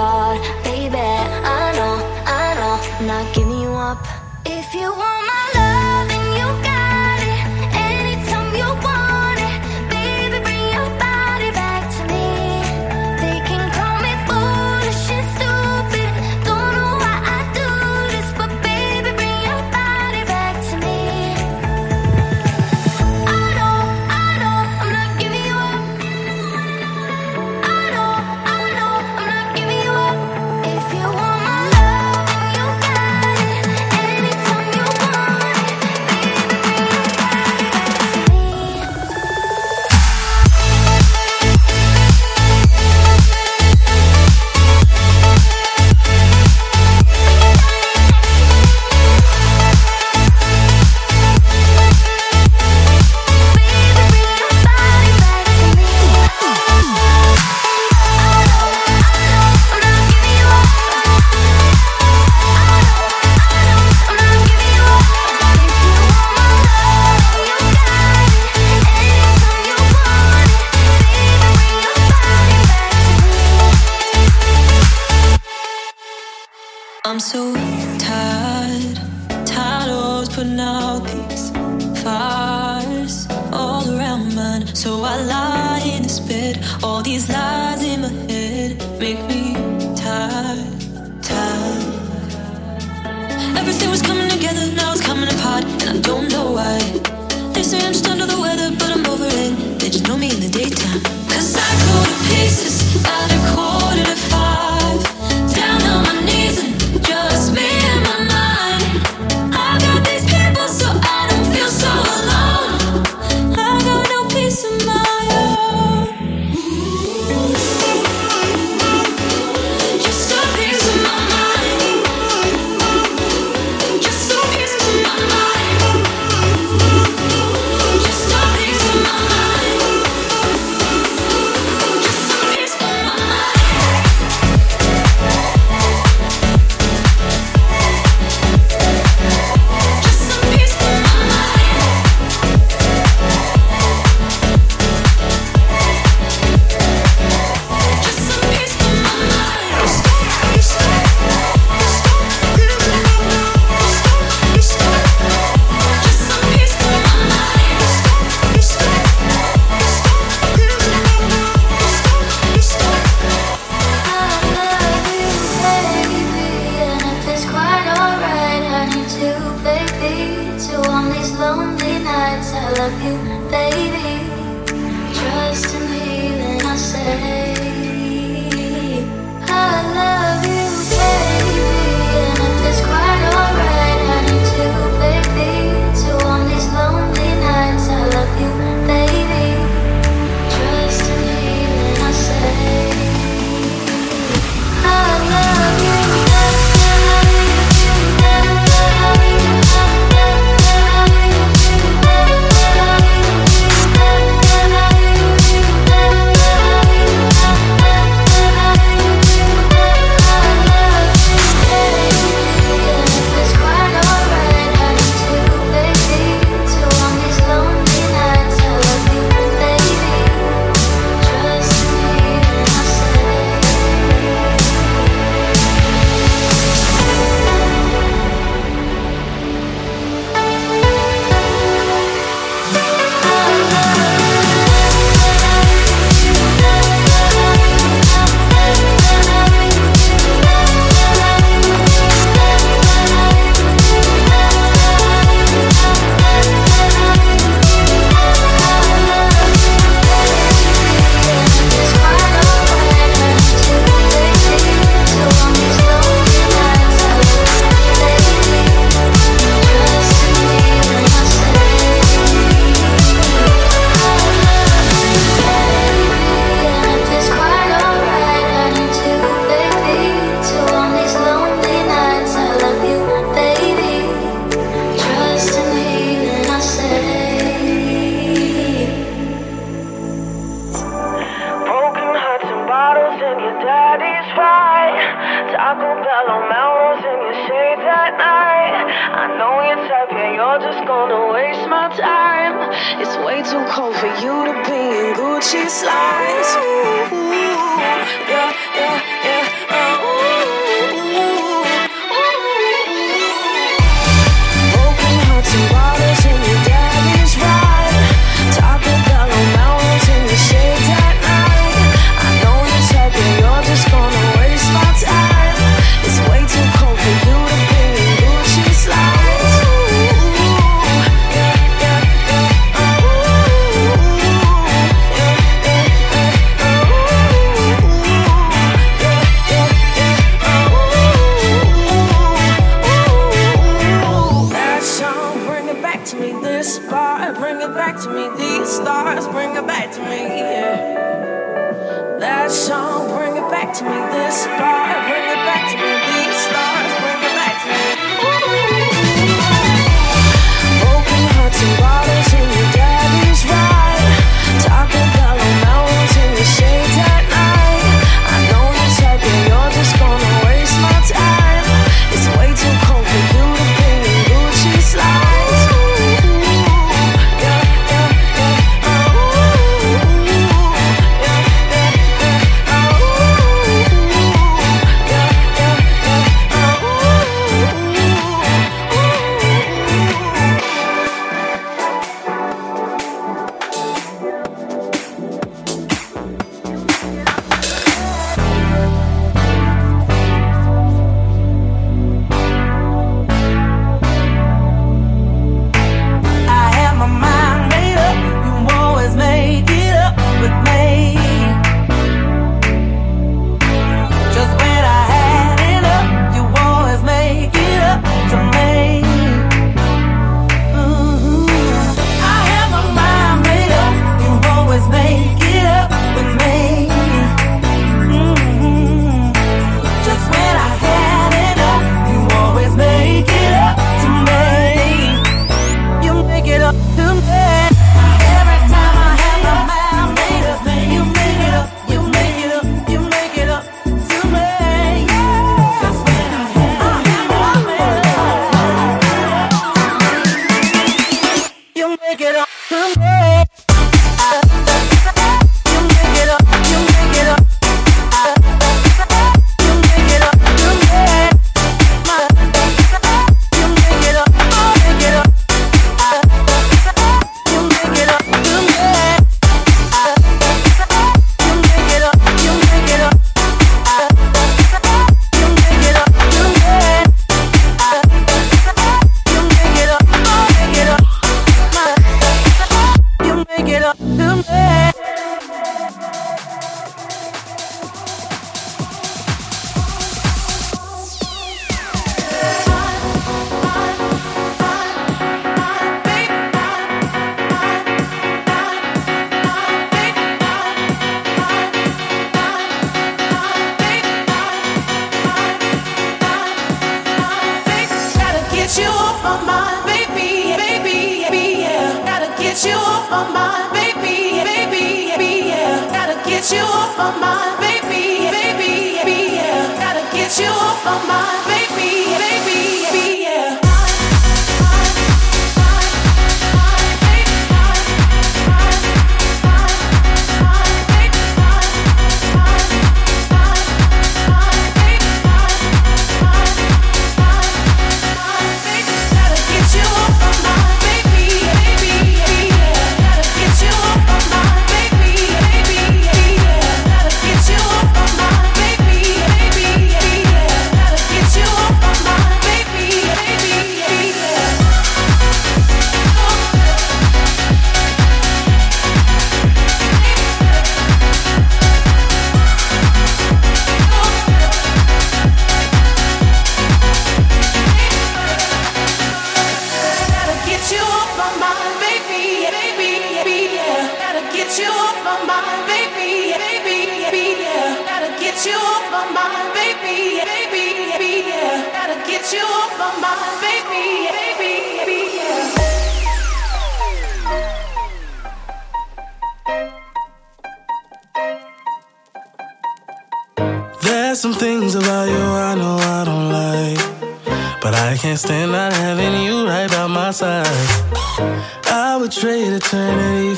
keep too cold for you to be in Gucci slides. Ooh, some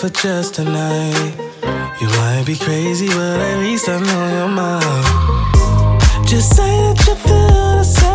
for just tonight. You might be crazy, but at least I know your mind. Just say that you feel the same.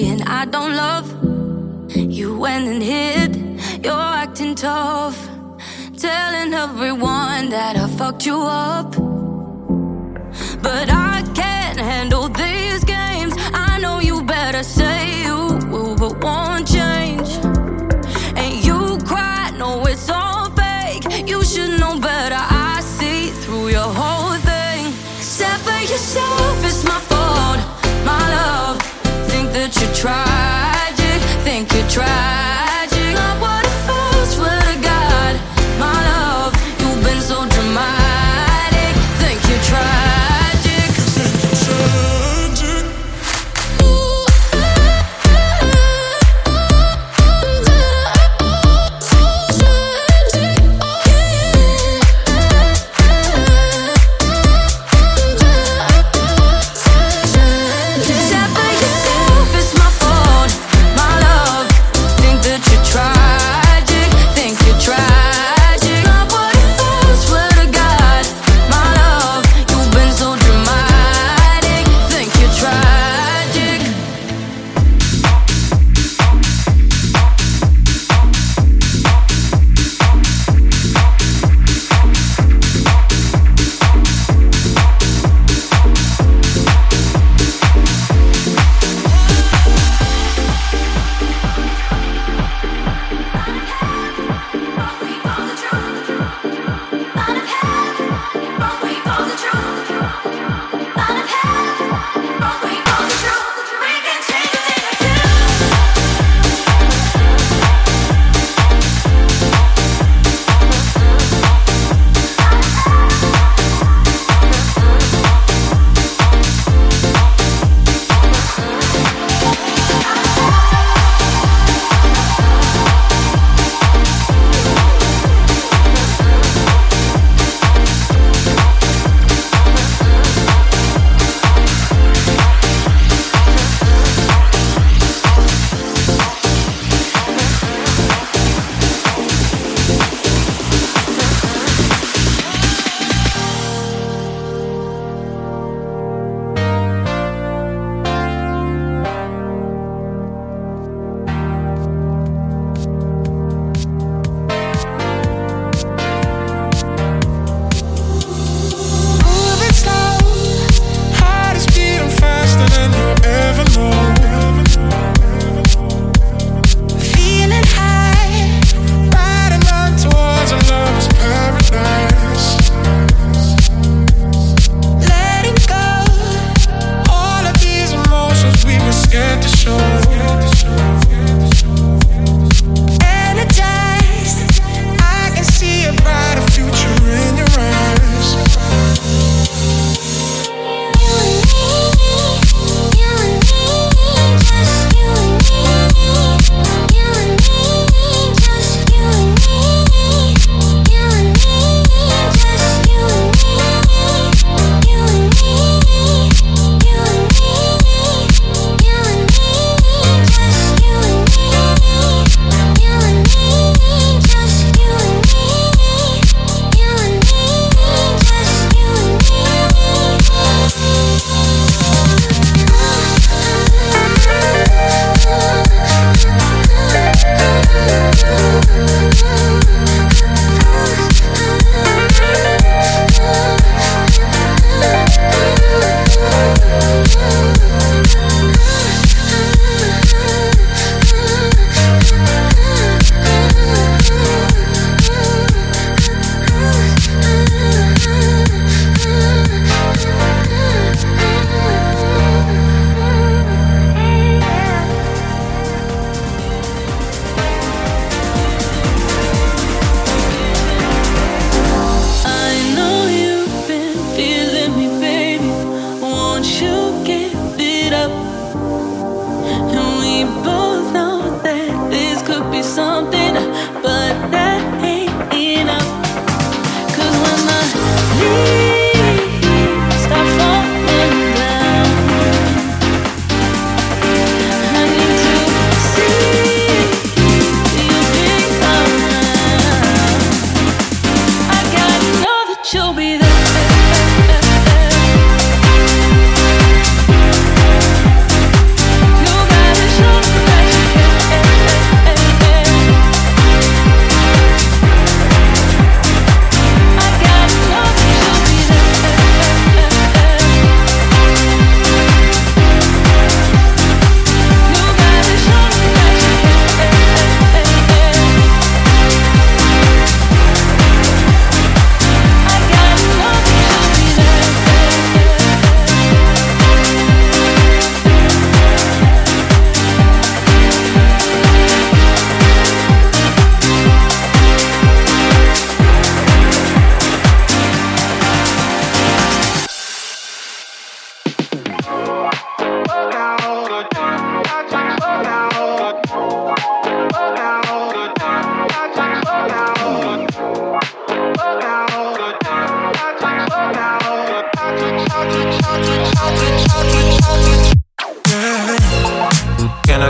saying I don't love you went and hid. You're acting tough, telling everyone that I fucked you up. But I can't handle this.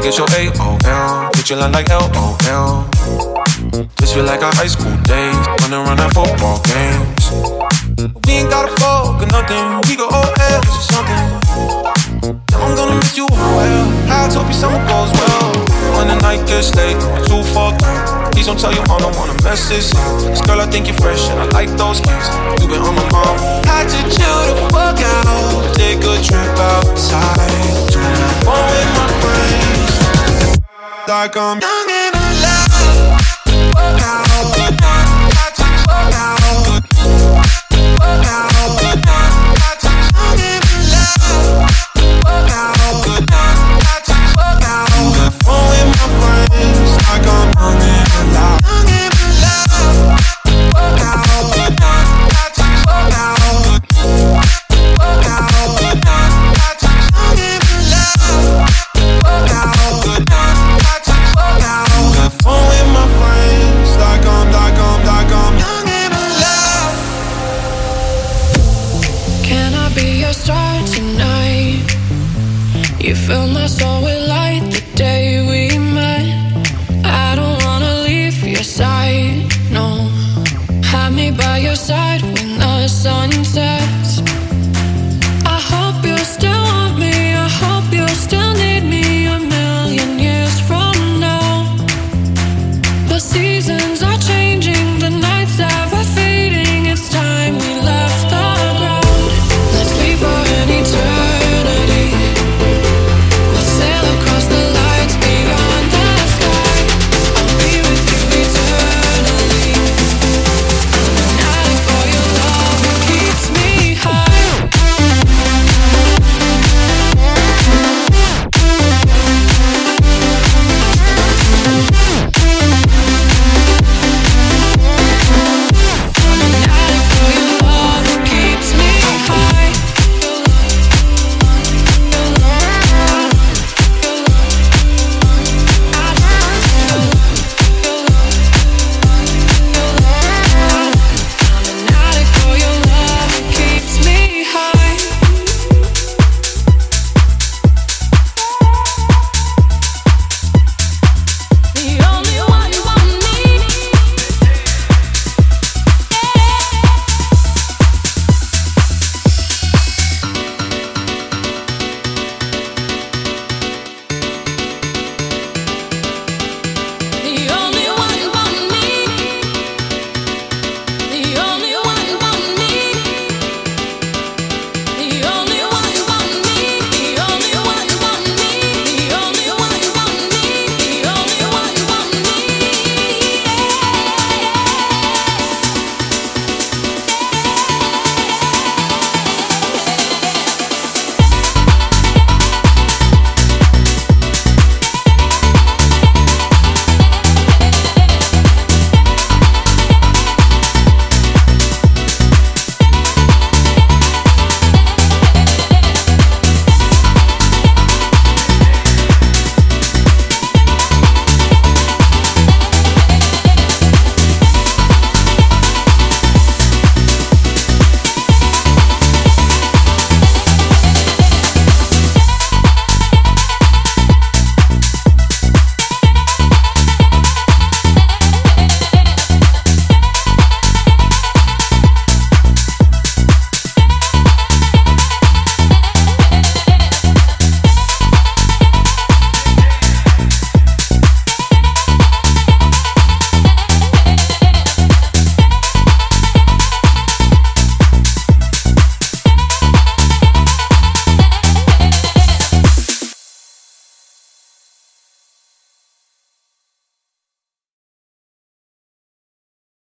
I get your AOL? Get your line like LOL. Just feel like our high school days, running around at football games. We ain't gotta fuck or nothing, we go OS or something. Now I'm gonna miss you well. I hope your summer goes well. When the night gets late, we're too fucked. Please don't tell your mom, don't wanna mess this up. This girl, I think you're fresh and I like those kids. You been on my mom. I just chill the fuck out. Take a trip outside. Turn my phone with my Dark, I'm young and your side when the sun sets.